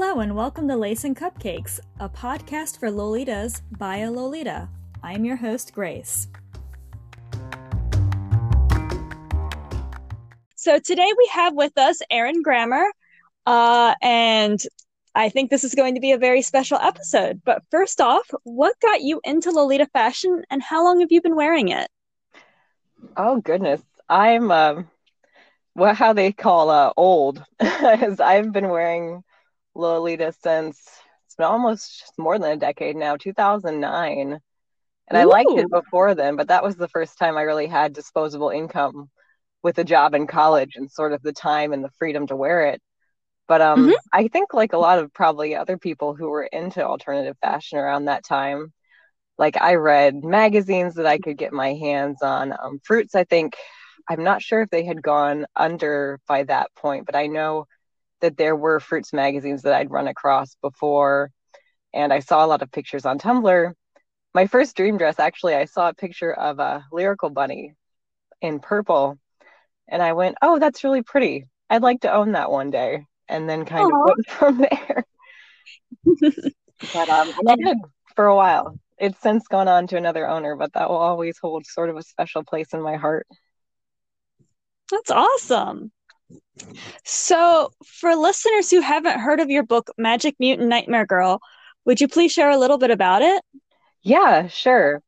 Hello and welcome to Lace and Cupcakes, a podcast for Lolitas by a Lolita. I'm your host, Grace. So today we have with us Erin Grammar, uh, and I think this is going to be a very special episode. But first off, what got you into Lolita fashion and how long have you been wearing it? Oh, goodness. I'm, um, well, how they call uh, old, is I've been wearing Lolita since it's been almost more than a decade now, 2009. And Ooh. I liked it before then, but that was the first time I really had disposable income with a job in college and sort of the time and the freedom to wear it. But um, mm-hmm. I think like a lot of probably other people who were into alternative fashion around that time, like I read magazines that I could get my hands on. Um, Fruits, I think, I'm not sure if they had gone under by that point, but I know that there were Fruits magazines that I'd run across before. And I saw a lot of pictures on Tumblr. My first dream dress, actually, I saw a picture of a lyrical bunny in purple. And I went, oh, that's really pretty. I'd like to own that one day and then kind Aww. of went from there. but um, I did for a while. It's since gone on to another owner, but that will always hold sort of a special place in my heart. That's awesome. So, for listeners who haven't heard of your book, Magic Mutant Nightmare Girl, would you please share a little bit about it? Yeah, sure.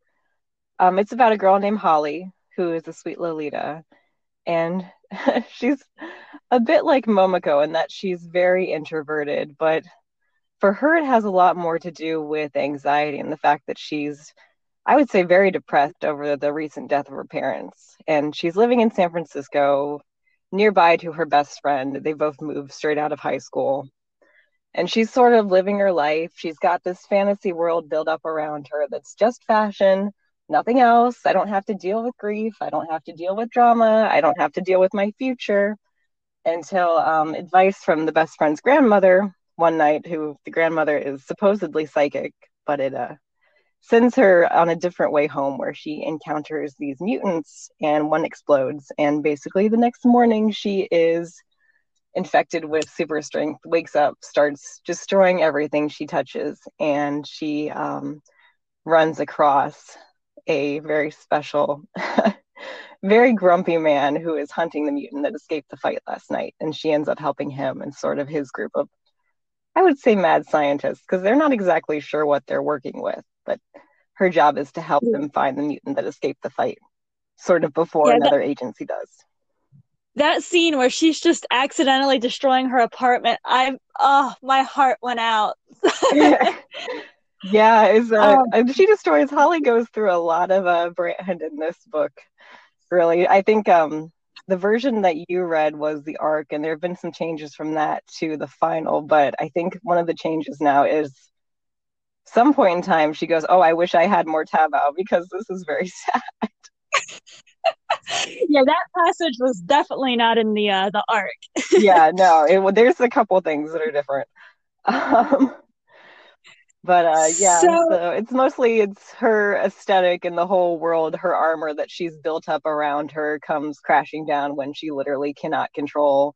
Um, it's about a girl named Holly who is a sweet Lolita, and she's a bit like Momoko in that she's very introverted, but for her, it has a lot more to do with anxiety and the fact that she's, I would say, very depressed over the recent death of her parents. And she's living in San Francisco nearby to her best friend. They both moved straight out of high school. And she's sort of living her life. She's got this fantasy world built up around her that's just fashion nothing else. I don't have to deal with grief. I don't have to deal with drama. I don't have to deal with my future until um, advice from the best friend's grandmother one night, who the grandmother is supposedly psychic, but it uh, sends her on a different way home where she encounters these mutants and one explodes. And basically, the next morning, she is infected with super strength, wakes up, starts destroying everything she touches, and she um, runs across a very special, very grumpy man who is hunting the mutant that escaped the fight last night. And she ends up helping him and sort of his group of, I would say, mad scientists, because they're not exactly sure what they're working with, but her job is to help them find the mutant that escaped the fight, sort of before yeah, another that, agency does. That scene where she's just accidentally destroying her apartment, I'm, oh, my heart went out. Yeah, is uh, um, she destroys Holly goes through a lot of uh brand in this book. Really, I think um the version that you read was the arc, and there have been some changes from that to the final. But I think one of the changes now is some point in time she goes, "Oh, I wish I had more Taobao because this is very sad." yeah, that passage was definitely not in the uh, the arc. yeah, no, it, there's a couple things that are different. Um, but uh yeah so, so, it's mostly it's her aesthetic and the whole world her armor that she's built up around her comes crashing down when she literally cannot control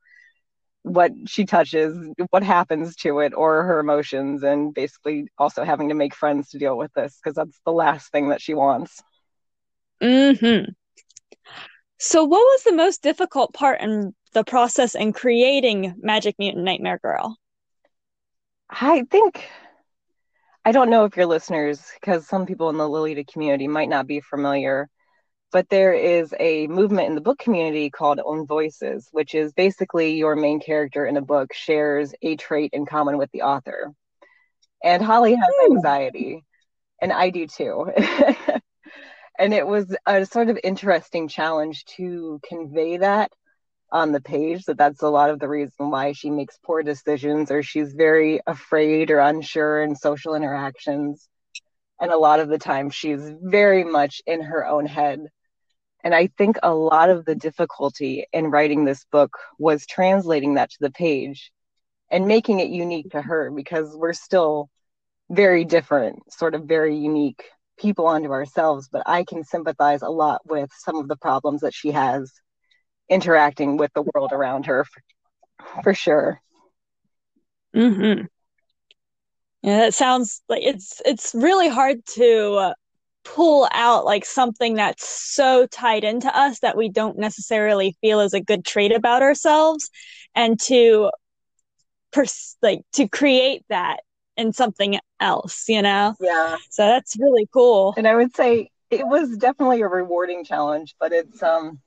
what she touches what happens to it or her emotions and basically also having to make friends to deal with this because that's the last thing that she wants. Mhm so what was the most difficult part in the process in creating magic mutant nightmare girl? I think I don't know if your listeners, because some people in the Lolita community might not be familiar, but there is a movement in the book community called Own Voices, which is basically your main character in a book shares a trait in common with the author. And Holly has anxiety, and I do too. and it was a sort of interesting challenge to convey that on the page that that's a lot of the reason why she makes poor decisions or she's very afraid or unsure in social interactions and a lot of the time she's very much in her own head and i think a lot of the difficulty in writing this book was translating that to the page and making it unique to her because we're still very different sort of very unique people unto ourselves but i can sympathize a lot with some of the problems that she has interacting with the world around her for, for sure. Mm-hmm. Yeah, that sounds like it's it's really hard to pull out like something that's so tied into us that we don't necessarily feel is a good trait about ourselves and to pers- like to create that in something else, you know? Yeah. So that's really cool. And I would say it was definitely a rewarding challenge, but it's um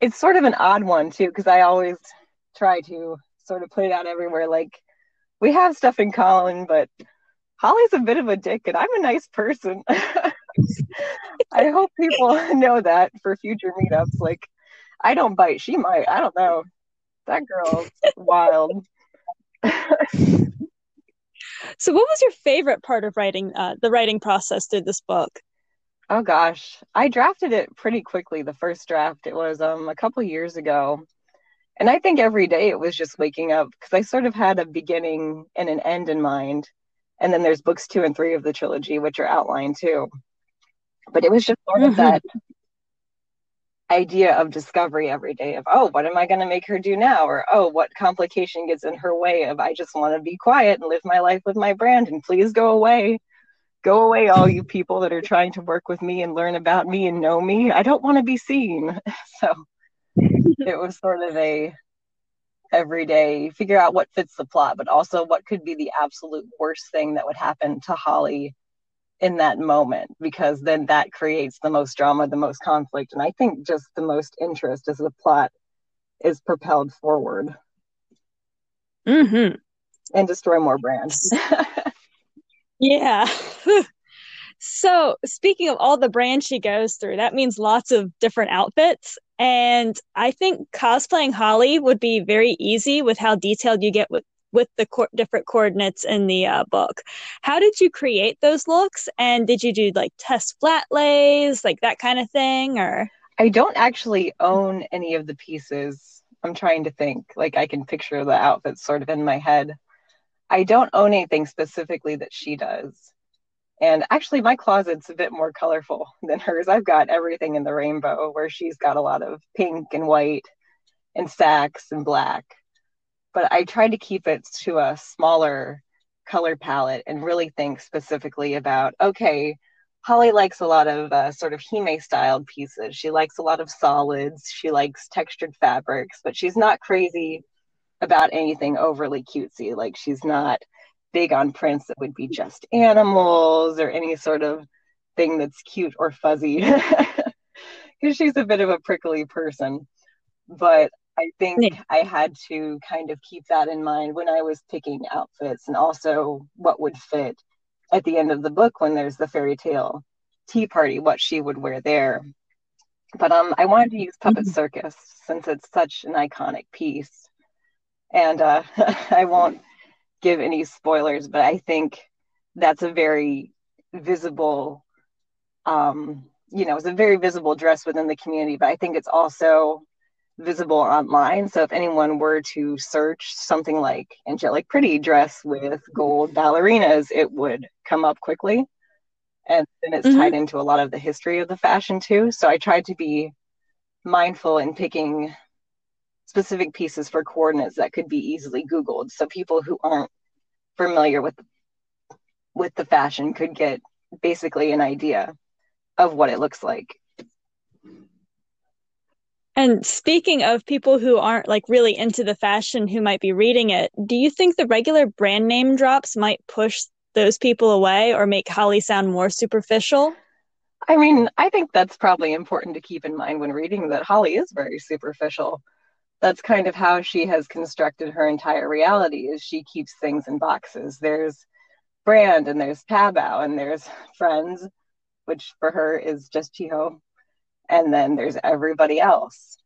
it's sort of an odd one too because I always try to sort of put it out everywhere like we have stuff in common, but Holly's a bit of a dick and I'm a nice person. I hope people know that for future meetups. Like, I don't bite, she might. I don't know. That girl's wild. so, what was your favorite part of writing uh, the writing process through this book? Oh gosh, I drafted it pretty quickly. The first draft, it was um a couple years ago, and I think every day it was just waking up because I sort of had a beginning and an end in mind, and then there's books two and three of the trilogy, which are outlined too. But it was just sort of mm-hmm. that idea of discovery every day of oh what am i going to make her do now? Or oh what complication gets in her way of i just want to be quiet and live my life with my brand and please go away. Go away all you people that are trying to work with me and learn about me and know me. I don't want to be seen. So it was sort of a everyday figure out what fits the plot but also what could be the absolute worst thing that would happen to holly in that moment because then that creates the most drama, the most conflict, and I think just the most interest as the plot is propelled forward. Mm-hmm. And destroy more brands. yeah. so speaking of all the brands she goes through, that means lots of different outfits. And I think cosplaying Holly would be very easy with how detailed you get with with the co- different coordinates in the uh, book. How did you create those looks? And did you do like test flat lays, like that kind of thing, or? I don't actually own any of the pieces. I'm trying to think. Like I can picture the outfits sort of in my head. I don't own anything specifically that she does. And actually, my closet's a bit more colorful than hers. I've got everything in the rainbow, where she's got a lot of pink and white and sax and black but I tried to keep it to a smaller color palette and really think specifically about okay, Holly likes a lot of uh, sort of Hime styled pieces. She likes a lot of solids. She likes textured fabrics, but she's not crazy about anything overly cutesy. Like she's not big on prints that would be just animals or any sort of thing that's cute or fuzzy because she's a bit of a prickly person. But I think yeah. I had to kind of keep that in mind when I was picking outfits and also what would fit at the end of the book when there's the fairy tale tea party, what she would wear there. But um, I wanted to use Puppet mm-hmm. Circus since it's such an iconic piece. And uh, I won't give any spoilers, but I think that's a very visible, um, you know, it's a very visible dress within the community. But I think it's also visible online. So if anyone were to search something like angelic pretty dress with gold ballerinas, it would come up quickly. And then it's mm-hmm. tied into a lot of the history of the fashion too. So I tried to be mindful in picking specific pieces for coordinates that could be easily Googled. So people who aren't familiar with with the fashion could get basically an idea of what it looks like. And speaking of people who aren't like really into the fashion who might be reading it, do you think the regular brand name drops might push those people away or make Holly sound more superficial? I mean, I think that's probably important to keep in mind when reading that Holly is very superficial. That's kind of how she has constructed her entire reality is she keeps things in boxes. There's brand and there's Taobao and there's friends, which for her is just Chiho and then there's everybody else.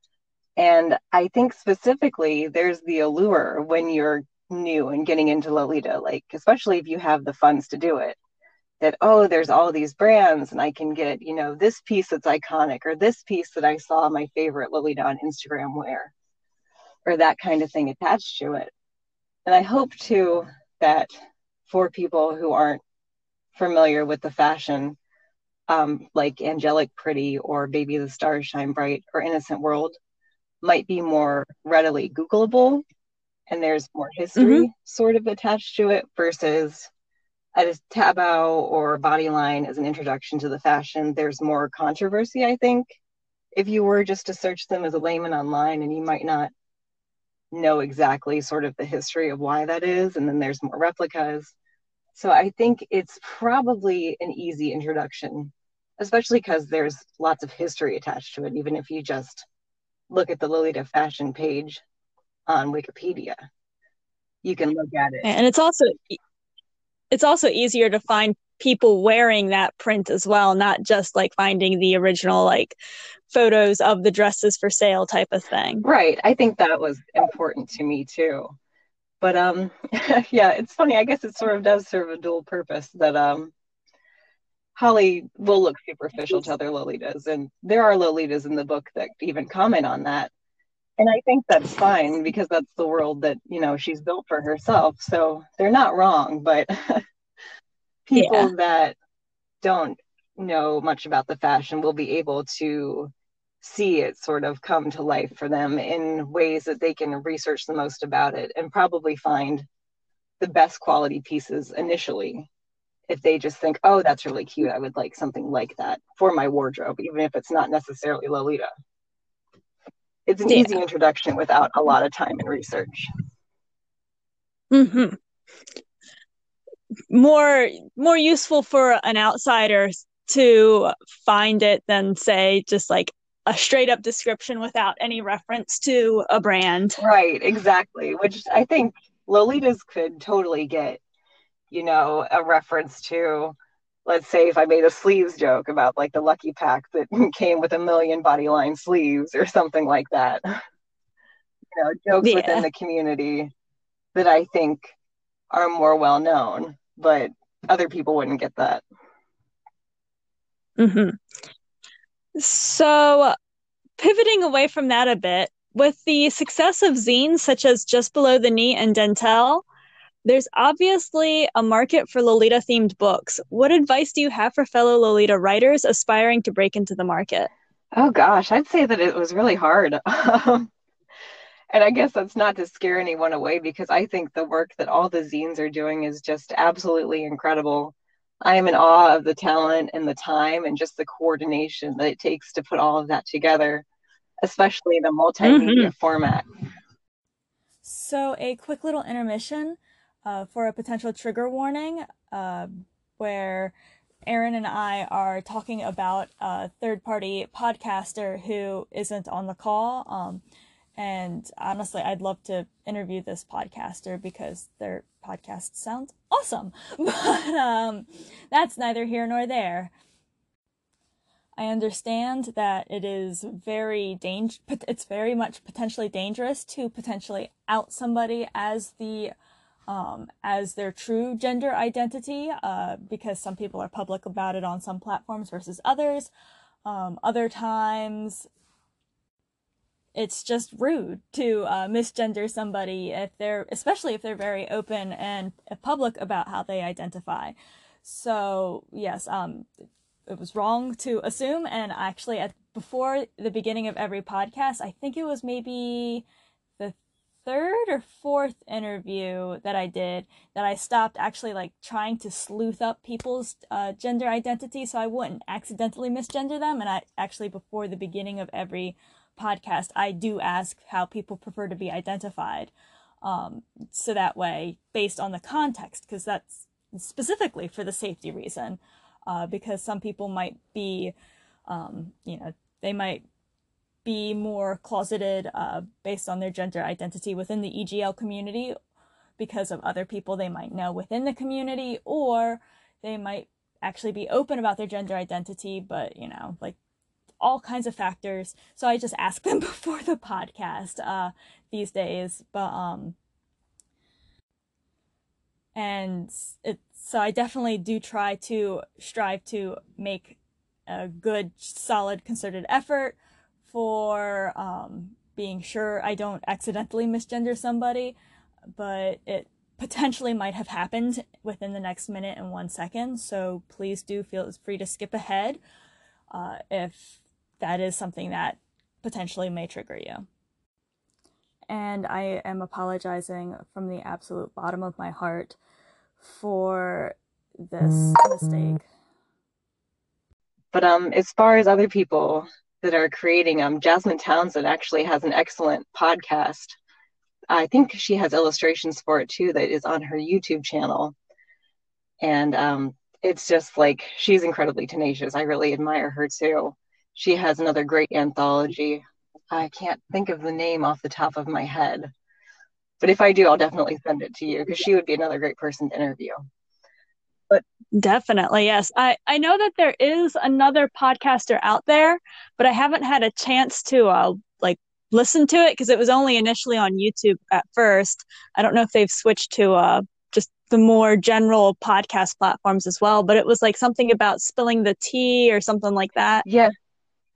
And I think specifically there's the allure when you're new and getting into Lolita, like especially if you have the funds to do it. That oh, there's all these brands, and I can get you know this piece that's iconic, or this piece that I saw my favorite Lolita on Instagram wear, or that kind of thing attached to it. And I hope too that for people who aren't familiar with the fashion, um, like Angelic Pretty or Baby the Stars Shine Bright or Innocent World might be more readily Googleable and there's more history mm-hmm. sort of attached to it versus a Taobao or bodyline as an introduction to the fashion, there's more controversy, I think. If you were just to search them as a layman online and you might not know exactly sort of the history of why that is, and then there's more replicas. So I think it's probably an easy introduction, especially because there's lots of history attached to it, even if you just look at the Lolita fashion page on Wikipedia. You can look at it. And it's also it's also easier to find people wearing that print as well, not just like finding the original like photos of the dresses for sale type of thing. Right. I think that was important to me too. But um yeah, it's funny. I guess it sort of does serve a dual purpose that um Holly will look superficial to other Lolitas, and there are Lolitas in the book that even comment on that. And I think that's fine because that's the world that, you know, she's built for herself. So they're not wrong, but people yeah. that don't know much about the fashion will be able to see it sort of come to life for them in ways that they can research the most about it and probably find the best quality pieces initially. If they just think oh that's really cute. I would like something like that for my wardrobe even if it's not necessarily lolita. It's an yeah. easy introduction without a lot of time and research. Mm-hmm. More more useful for an outsider to find it than say just like a straight up description without any reference to a brand. Right, exactly. Which I think Lolitas could totally get, you know, a reference to let's say if I made a sleeves joke about like the lucky pack that came with a million bodyline sleeves or something like that. You know, jokes yeah. within the community that I think are more well known, but other people wouldn't get that. Mm-hmm. So, pivoting away from that a bit, with the success of zines such as Just Below the Knee and Dentel, there's obviously a market for Lolita themed books. What advice do you have for fellow Lolita writers aspiring to break into the market? Oh gosh, I'd say that it was really hard. Um, and I guess that's not to scare anyone away because I think the work that all the zines are doing is just absolutely incredible. I am in awe of the talent and the time and just the coordination that it takes to put all of that together, especially the multimedia mm-hmm. format. So, a quick little intermission uh, for a potential trigger warning uh, where Erin and I are talking about a third party podcaster who isn't on the call. Um, and honestly, I'd love to interview this podcaster because their podcast sounds awesome. But um, that's neither here nor there. I understand that it is very dang- but it's very much potentially dangerous to potentially out somebody as the um, as their true gender identity uh, because some people are public about it on some platforms versus others. Um, other times it's just rude to uh, misgender somebody if they're especially if they're very open and public about how they identify. So yes um it was wrong to assume and actually at before the beginning of every podcast i think it was maybe third or fourth interview that i did that i stopped actually like trying to sleuth up people's uh, gender identity so i wouldn't accidentally misgender them and i actually before the beginning of every podcast, I do ask how people prefer to be identified. Um, so that way, based on the context, because that's specifically for the safety reason, uh, because some people might be, um, you know, they might be more closeted uh, based on their gender identity within the EGL community because of other people they might know within the community, or they might actually be open about their gender identity, but, you know, like all kinds of factors. So I just ask them before the podcast uh, these days. But um, and it so I definitely do try to strive to make a good, solid, concerted effort for um, being sure I don't accidentally misgender somebody, but it potentially might have happened within the next minute and one second. So please do feel free to skip ahead uh, if that is something that potentially may trigger you. And I am apologizing from the absolute bottom of my heart for this mistake. But um, as far as other people that are creating, um, Jasmine Townsend actually has an excellent podcast. I think she has illustrations for it too that is on her YouTube channel. And um, it's just like she's incredibly tenacious. I really admire her too. She has another great anthology. I can't think of the name off the top of my head. But if I do, I'll definitely send it to you because she would be another great person to interview. But definitely, yes. I, I know that there is another podcaster out there, but I haven't had a chance to uh, like listen to it because it was only initially on YouTube at first. I don't know if they've switched to uh, just the more general podcast platforms as well, but it was like something about spilling the tea or something like that. yeah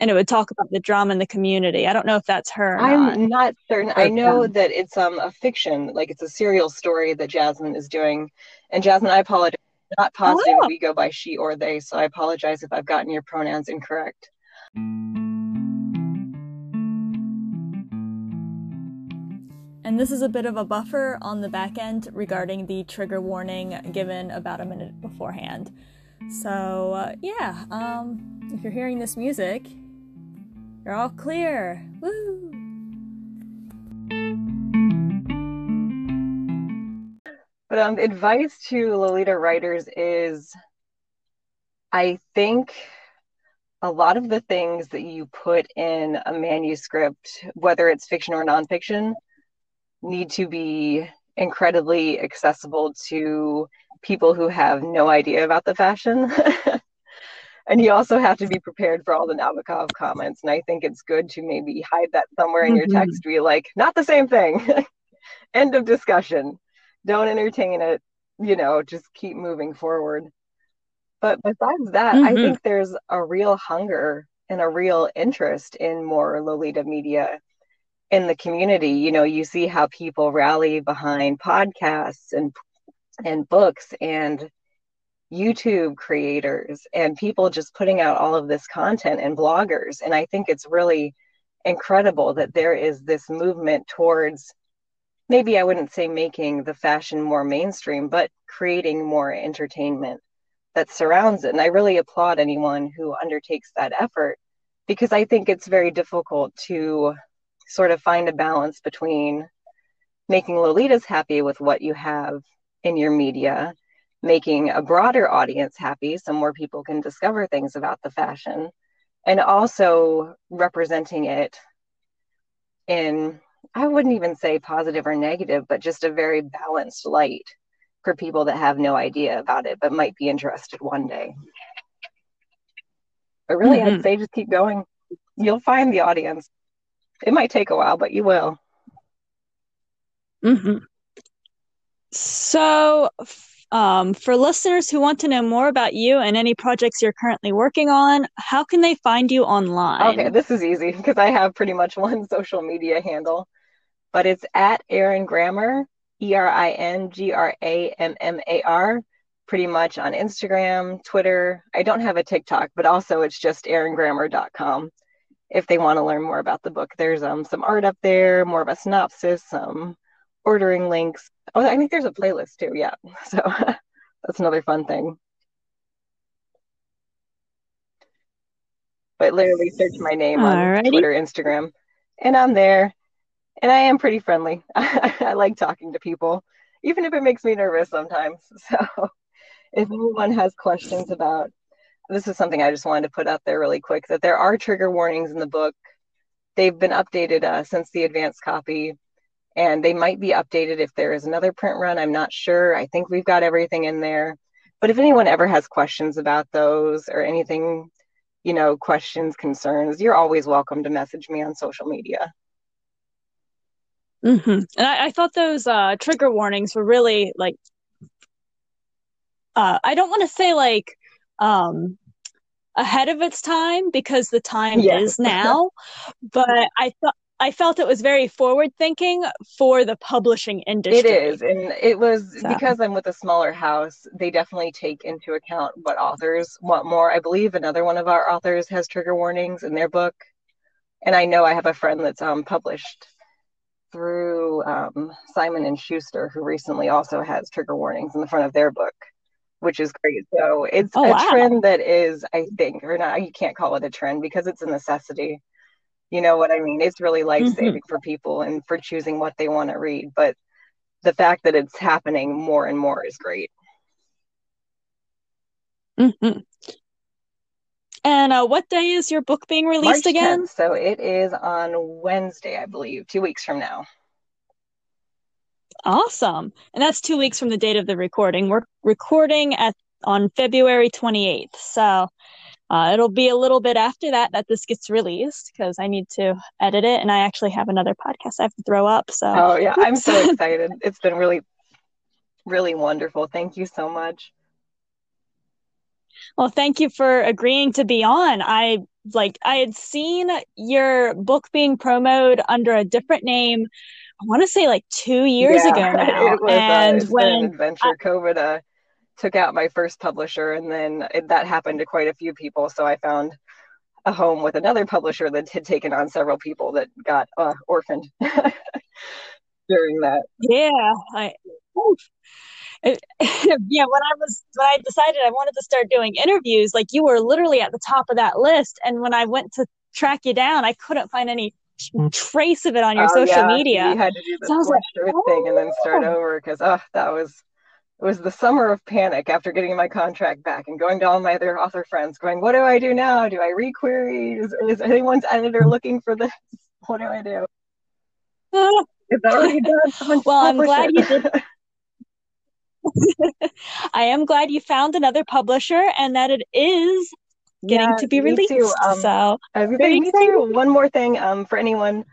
and it would talk about the drama in the community. I don't know if that's her. I'm not, not certain. I know that it's um a fiction, like it's a serial story that Jasmine is doing. And Jasmine, I apologize. Not positive oh. we go by she or they, so I apologize if I've gotten your pronouns incorrect. And this is a bit of a buffer on the back end regarding the trigger warning given about a minute beforehand. So, uh, yeah, um, if you're hearing this music, you're all clear. Woo! But um, advice to Lolita writers is I think a lot of the things that you put in a manuscript, whether it's fiction or nonfiction, need to be incredibly accessible to people who have no idea about the fashion. and you also have to be prepared for all the Nabokov comments. And I think it's good to maybe hide that somewhere in mm-hmm. your text, be like, not the same thing. End of discussion. Don't entertain it. You know, just keep moving forward. But besides that, mm-hmm. I think there's a real hunger and a real interest in more Lolita media in the community. You know, you see how people rally behind podcasts and and books and YouTube creators and people just putting out all of this content and bloggers. And I think it's really incredible that there is this movement towards maybe I wouldn't say making the fashion more mainstream, but creating more entertainment that surrounds it. And I really applaud anyone who undertakes that effort because I think it's very difficult to sort of find a balance between making Lolitas happy with what you have in your media making a broader audience happy so more people can discover things about the fashion and also representing it in i wouldn't even say positive or negative but just a very balanced light for people that have no idea about it but might be interested one day but really mm-hmm. i'd say just keep going you'll find the audience it might take a while but you will mm-hmm. so um, for listeners who want to know more about you and any projects you're currently working on, how can they find you online? Okay, this is easy because I have pretty much one social media handle, but it's at Erin Grammar, E R I N G R A M M A R, pretty much on Instagram, Twitter. I don't have a TikTok, but also it's just eringrammar.com if they want to learn more about the book. There's um, some art up there, more of a synopsis, some ordering links. Oh, I think there's a playlist too. Yeah. So that's another fun thing. But literally search my name Alrighty. on Twitter, Instagram, and I'm there. And I am pretty friendly. I like talking to people, even if it makes me nervous sometimes. So if anyone has questions about this is something I just wanted to put out there really quick that there are trigger warnings in the book. They've been updated uh, since the advanced copy and they might be updated if there is another print run. I'm not sure. I think we've got everything in there. But if anyone ever has questions about those or anything, you know, questions, concerns, you're always welcome to message me on social media. Mm-hmm. And I, I, thought those uh, trigger warnings were really like, uh, I don't want to say like um, ahead of its time because the time is now, but I thought I felt it was very forward thinking for the publishing industry. It is. And it was so. because I'm with a smaller house, they definitely take into account what authors want more. I believe another one of our authors has trigger warnings in their book. And I know I have a friend that's um, published through um, Simon and Schuster, who recently also has trigger warnings in the front of their book. which is great. So it's Oh, a wow. trend that is, I think, or not, you can't call it a trend because it's a necessity. You know what I mean? It's really life saving for people and for choosing what they want to read. But the fact that it's happening more and more is great. Mhm. And uh, what day is your book being released March again? 10th. So it is on Wednesday, I believe, two weeks from now. Awesome. And that's two weeks from the date of the recording. We're recording at on February 28th. So uh, it'll be a little bit after that that this gets released because I need to edit it and I actually have another podcast I have to throw up. So Oh, yeah. I'm so excited. It's been really, really wonderful. Thank you so much. Well, thank you for agreeing to be on. I like I had seen your book being promoted under a different name. I want to say like two years Yeah, ago now. was, uh, And an when adventure. COVID uh, took out my first publisher, and then it, that happened to quite a few people. So I found a home with another publisher that had taken on several people that got uh, orphaned during that. yeah, I oof. It- yeah, when I was when I decided I wanted to start doing interviews, like you were literally at the top of that list. And when I went to track you down, I couldn't find any trace of it on your Oh, social yeah, media. You had to do the So I was like, scorched earth thing and then start oh. over because oh, that was it was the summer of panic after getting my contract back and going to all my other author friends, going, "What do I do now? Do I requery? Is, is anyone's editor looking for this? What do I do? It's already done. Well, I'm glad you did. I am glad you found another publisher and that it is getting Yeah, to be released. Um, So I was gonna Very say, me too. One more thing, um, for anyone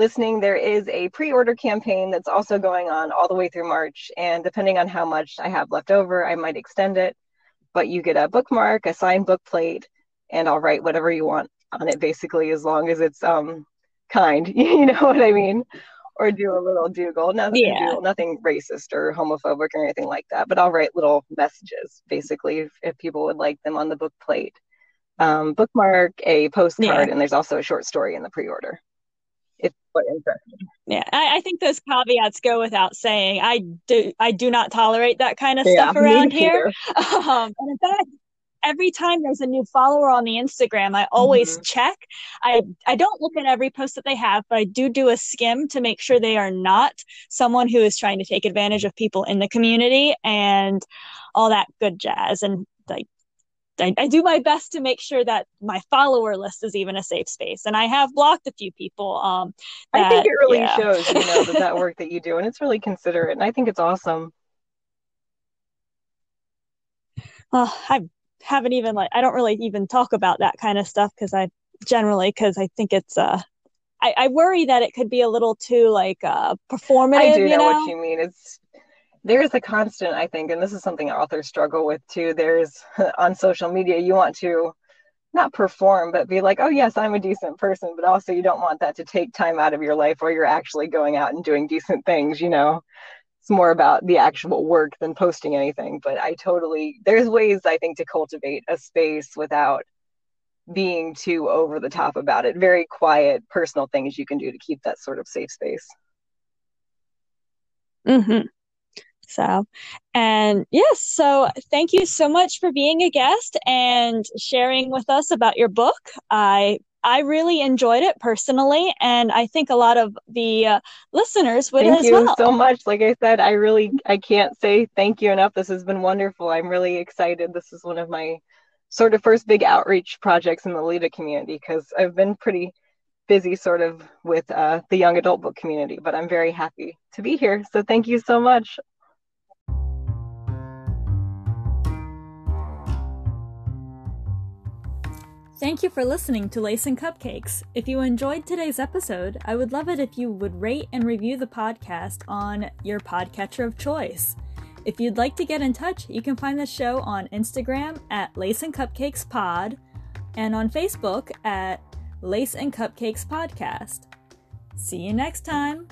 listening, there is a pre-order campaign that's also going on all the way through March, and depending on how much I have left over, I might extend it. But you get a bookmark, a signed book plate, and I'll write whatever you want on it, basically, as long as it's um kind. You know what I mean? Or do a little doodle, nothing, Yeah. doodle, nothing racist or homophobic or anything like that. But I'll write little messages, basically, if, if people would like them on the book plate um, bookmark, a postcard, Yeah. and there's also a short story in the pre-order. It's what interesting. yeah, I, I think those caveats go without saying. I do I do not tolerate that kind of Yeah, stuff around here. Um, and in fact, every time there's a new follower on the Instagram, I always Mhm. check. I I don't look at every post that they have, but I do do a skim to make sure they are not someone who is trying to take advantage of people in the community and all that good jazz. And I, I do my best to make sure that my follower list is even a safe space. And I have blocked a few people. Um, I think it really yeah. shows, you know, that that work that you do, and it's really considerate, and I think it's awesome. Well, I haven't even like I don't really even talk about that kind of stuff because I generally because I think it's uh I, I worry that it could be a little too like uh performative, I do you know, know? what you mean. It's there's a constant, I think, and this is something authors struggle with too. There's on social media, you want to not perform, but be like, oh yes, I'm a decent person, but also you don't want that to take time out of your life where you're actually going out and doing decent things, you know. It's more about the actual work than posting anything. But I totally there's ways I think to cultivate a space without being too over the top about it. Very quiet, personal things you can do to keep that sort of safe space. Mm-hmm. So, and yes, so thank you so much for being a guest and sharing with us about your book. I I really enjoyed it personally, and I think a lot of the uh, listeners would Thank as you so much. Like I said, I really I can't say thank you enough. This has been wonderful. I'm really excited. This is one of my sort of first big outreach projects in the Lita community because I've been pretty busy sort of with uh, the young adult book community, but I'm very happy to be here. So thank you so much. Thank you for listening to Lace and Cupcakes. If you enjoyed today's episode, I would love it if you would rate and review the podcast on your podcatcher of choice. If you'd like to get in touch, you can find the show on Instagram at Lace and Cupcakes Pod and on Facebook at Lace and Cupcakes Podcast. See you next time.